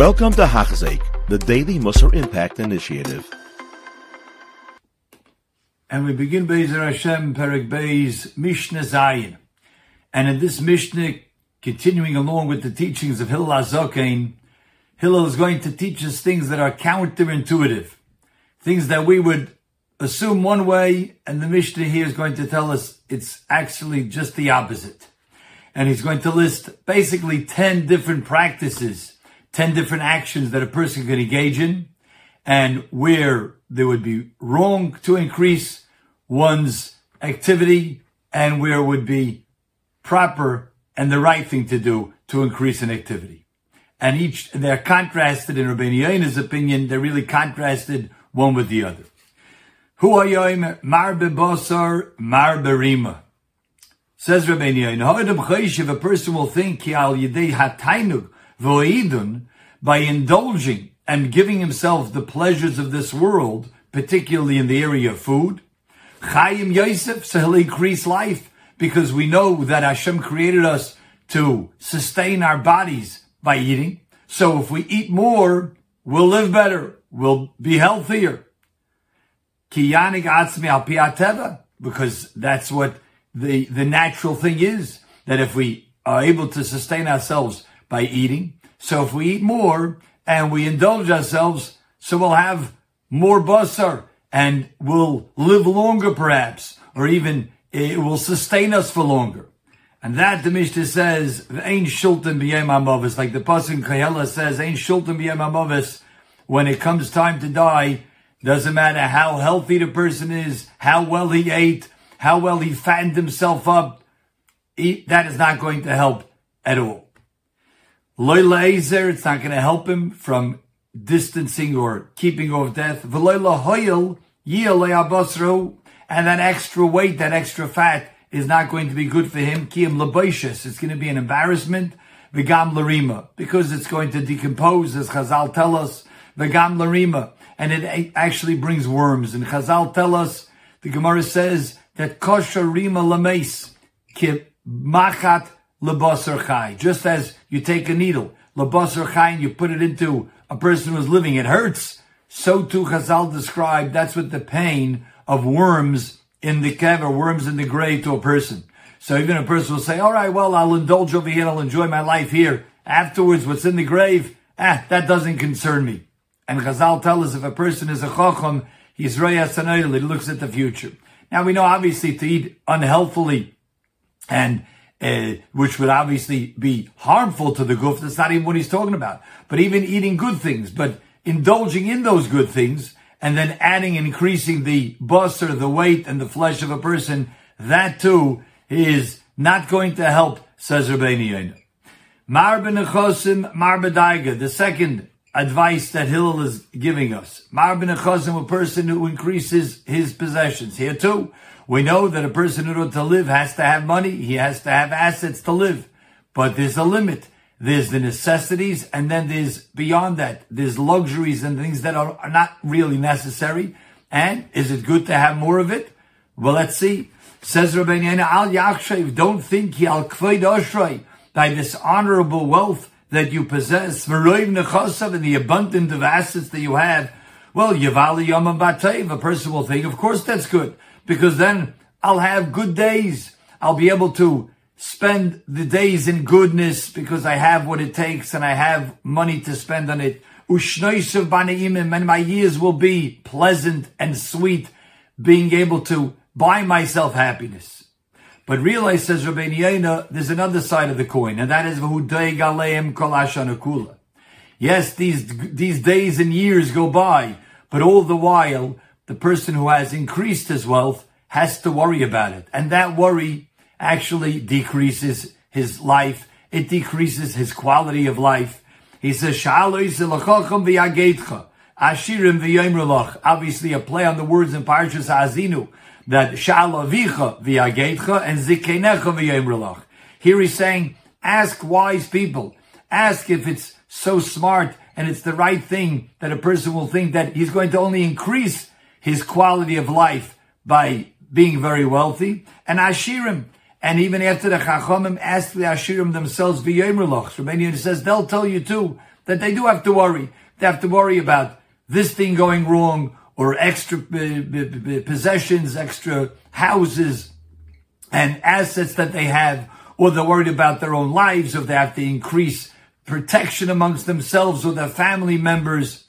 Welcome to Hachzik, the Daily Musar Impact Initiative. And we begin Bezer Hashem Perek Beis Mishnah Zayin. And in this Mishnah, continuing along with the teachings of Hillel Azokain, Hillel is going to teach us things that are counterintuitive, things that we would assume one way, and the Mishnah here is going to tell us it's actually just the opposite. And he's going to list basically 10 different practices, 10 different actions that a person can engage in, and where there would be wrong to increase one's activity, and where it would be proper and the right thing to do to increase an activity. And each, they're contrasted in Rabbi Yona's opinion, they're really contrasted one with the other. Hu hayoim mar bebosar mar berima. Says Rabbi Yoina, if a person will think ki al yidei hatainug v'oidun, by indulging and giving himself the pleasures of this world, particularly in the area of food, Chaim Yosef, so he'll increase life, because we know that Hashem created us to sustain our bodies by eating. So if we eat more, we'll live better, we'll be healthier. Atzmi al piateva, because that's what the, the natural thing is, that if we are able to sustain ourselves by eating, so if we eat more and we indulge ourselves, so we'll have more basar and we'll live longer perhaps, or even it will sustain us for longer. And that the Mishnah says, "Ain shultan b'yem amavis," like the pasuk in says, "Ain shultan b'yem amavis." When it comes time to die, doesn't matter how healthy the person is, how well he ate, how well he fattened himself up. He, that is not going to help at all. Loyla Ezer, it's not going to help him from distancing or keeping off death. V'loyla Hoyel, Yiyalei and that extra weight, that extra fat is not going to be good for him. Kiyam Laboishis, it's going to be an embarrassment. V'gam Larima, because it's going to decompose, as Chazal tell us. V'gam Larima, and it actually brings worms. And Chazal tell us, the Gemara says that kosher rima lames ki machat lebasar chai. Just as you take a needle, lebasar chai, and you put it into a person who's living, it hurts. So too Chazal described that's what the pain of worms in the kever, worms in the grave to a person. So even a person will say, all right, well, I'll indulge over here. I'll enjoy my life here. Afterwards, what's in the grave, ah, that doesn't concern me. And Chazal tell us if a person is a chacham, he's royas he looks at the future. Now we know obviously to eat unhealthily and uh, which would obviously be harmful to the goof. That's not even what he's talking about. But even eating good things, but indulging in those good things and then adding and increasing the bus or the weight and the flesh of a person, that too is not going to help, says Rabbeinu. Mar ben the second advice that Hillel is giving us. Mar ben a person who increases his possessions. Here too, we know that a person in order to live has to have money, he has to have assets to live. But there's a limit. There's the necessities, and then there's beyond that, there's luxuries and things that are, are not really necessary. And is it good to have more of it? Well, let's see. Says Rabbi Al Yakshev, don't think he al kveid by this honorable wealth that you possess, and the abundance of assets that you have, well, Yavali Yom Batev, a person will think, of course that's good, because then I'll have good days. I'll be able to spend the days in goodness because I have what it takes and I have money to spend on it. And my years will be pleasant and sweet, being able to buy myself happiness. But realize, says Rabbeinu Yonah, there's another side of the coin, and that is galeim. Yes, these, these days and years go by, but all the while, the person who has increased his wealth has to worry about it. And that worry actually decreases his life. It decreases his quality of life. He says, Ashirim Obviously, a play on the words in Parshas Azinu that Sha'alavicha v'yagetcha and Zikenecha v'yemrelach. Here he's saying, ask wise people. Ask if it's so smart and it's the right thing that a person will think that he's going to only increase his quality of life by being very wealthy. And Ashirim, and even after the Chachamim ask the Ashirim themselves v'yemrelach, Romanian says they'll tell you too that they do have to worry. They have to worry about this thing going wrong or extra possessions, extra houses and assets that they have, or they're worried about their own lives, or they have to increase protection amongst themselves or their family members.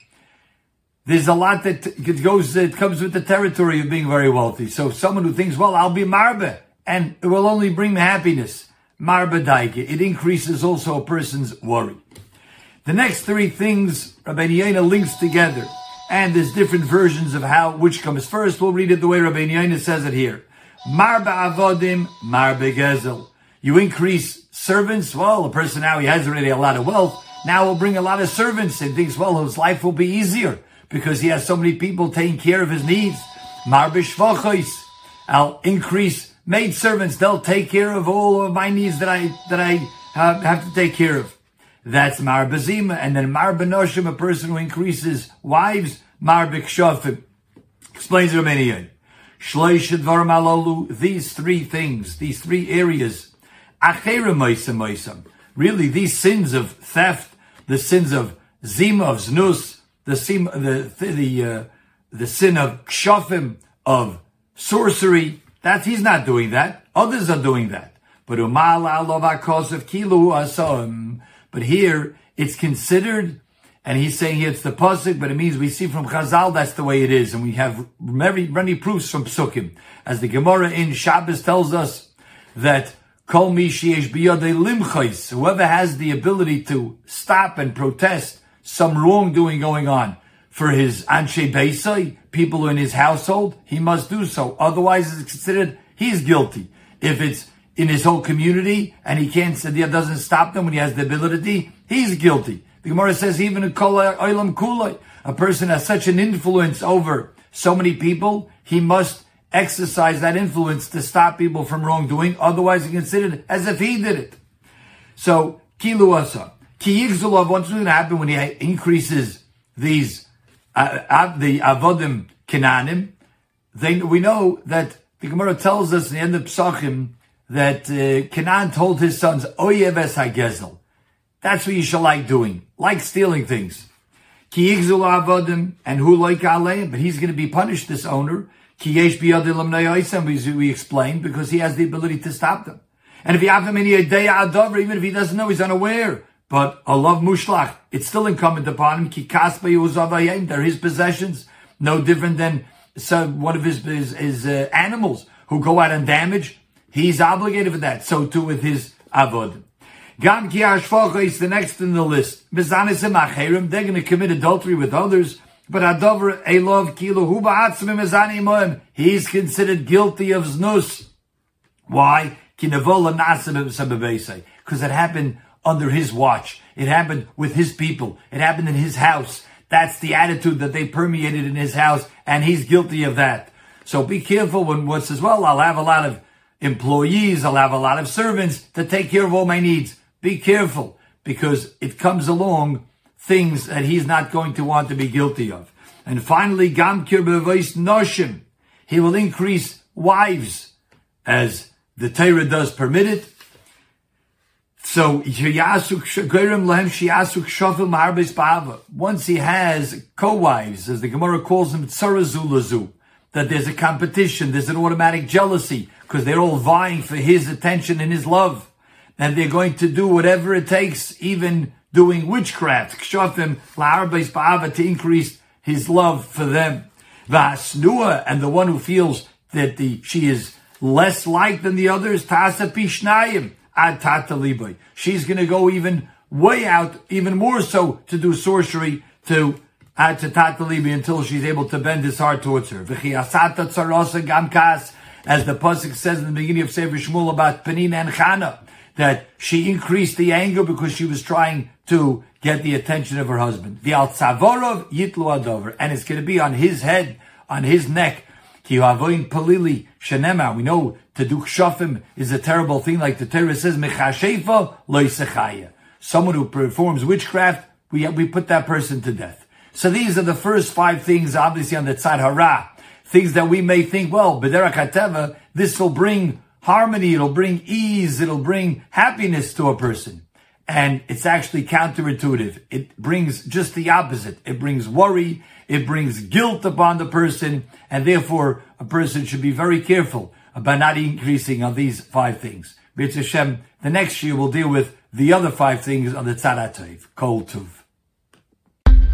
There's a lot that goes, that comes with the territory of being very wealthy. So someone who thinks, well, I'll be marbe, and it will only bring me happiness. Marbe daike. It increases also a person's worry. The next three things Rabbi Yaina links together, and there's different versions of how, which comes first. We'll read it the way Rabbi Yaina says it here. Marbe avodim, marbe gezel. You increase servants. Well, a person now, he has already a lot of wealth. Now will bring a lot of servants and thinks, well, his life will be easier because he has so many people taking care of his needs. Marbe shvachos. I'll increase maid servants. They'll take care of all of my needs that I, that I have, have to take care of. That's Mar Bazima. And then Mar Benoshim, a person who increases wives, Mar Bikshofim. Explains Romanian. Shloish Dvarim Alalu, these three things, these three areas, really these sins of theft, the sins of Zima, of Znus, the sin, the, the, uh, the sin of Kshofim, of sorcery, that he's not doing that. Others are doing that. But Umal Alovakos of Kilu Asom. But here, it's considered and he's saying here it's the pasuk, but it means we see from Chazal that's the way it is, and we have many, many proofs from psukim. As the Gemara in Shabbos tells us that kol mi limchais, whoever has the ability to stop and protest some wrongdoing going on for his anshe beisai, people in his household, he must do so. Otherwise, it's considered he's guilty. If it's in his whole community and he can't, doesn't stop them when he has the ability, he's guilty. The Gemara says even a oilam kulay, a person has such an influence over so many people, he must exercise that influence to stop people from wrongdoing. Otherwise, he considered as if he did it. So, kiluasa. Ki yigzulav, what's going to happen when he increases these, uh, uh, the avodim kinanim? They, we know that the Gemara tells us in the end of Psachim that uh, Canaan told his sons, Oyeves HaGezel. That's what you should like doing, like stealing things. Ki yigzul avodim, and who like aleim, but he's going to be punished, this owner. Ki yesh we explained, because he has the ability to stop them. And if he even if he doesn't know, he's unaware. But Allah mushlach, it's still incumbent upon him. Ki they're his possessions, no different than some, one of his, his, his uh, animals who go out and damage. He's obligated for that. So too with his avod. Gam ki is the next in the list. Mizanis acherim, they're going to commit adultery with others. But Adover Elov Kilo Hu Mizani moim. he's considered guilty of znus. Why? Because it happened under his watch. It happened with his people. It happened in his house. That's the attitude that they permeated in his house, and he's guilty of that. So be careful when one says, well, I'll have a lot of employees, I'll have a lot of servants to take care of all my needs. Be careful because it comes along things that he's not going to want to be guilty of. And finally, Gam Kirbevois Noshim. He will increase wives as the Torah does permit it. So once he has co-wives, as the Gemara calls them, tsarazulazu, that there's a competition, there's an automatic jealousy, because they're all vying for his attention and his love and they're going to do whatever it takes, even doing witchcraft, kshofim la'arbais ba'ava, to increase his love for them. Va'asnua, and the one who feels that the, she is less like than the others, tasa pishnayim, ad tata liboy. She's going to go even way out, even more so to do sorcery to to tata until she's able to bend his heart towards her. Tsarosa gamkas, as the pasuk says in the beginning of Sefer Shmuel about Penina and Chana that she increased the anger because she was trying to get the attention of her husband. The Altzavorov Yitlu Adover. And it's going to be on his head, on his neck. Kihavin Palili Shenema. We know to do kshafim is a terrible thing, like the Torah says, Mechashefa Loisechaya. Someone who performs witchcraft, we, we put that person to death. So these are the first five things, obviously on the tzad hara. Things that we may think, well, Bederach this will bring harmony, it'll bring ease, it'll bring happiness to a person. and it's actually counterintuitive. It brings just the opposite. It brings worry, it brings guilt upon the person, and therefore a person should be very careful about not increasing on these five things. B'etz Hashem, the next year we'll deal with the other five things on the Tzaratayv, Kol Tuv.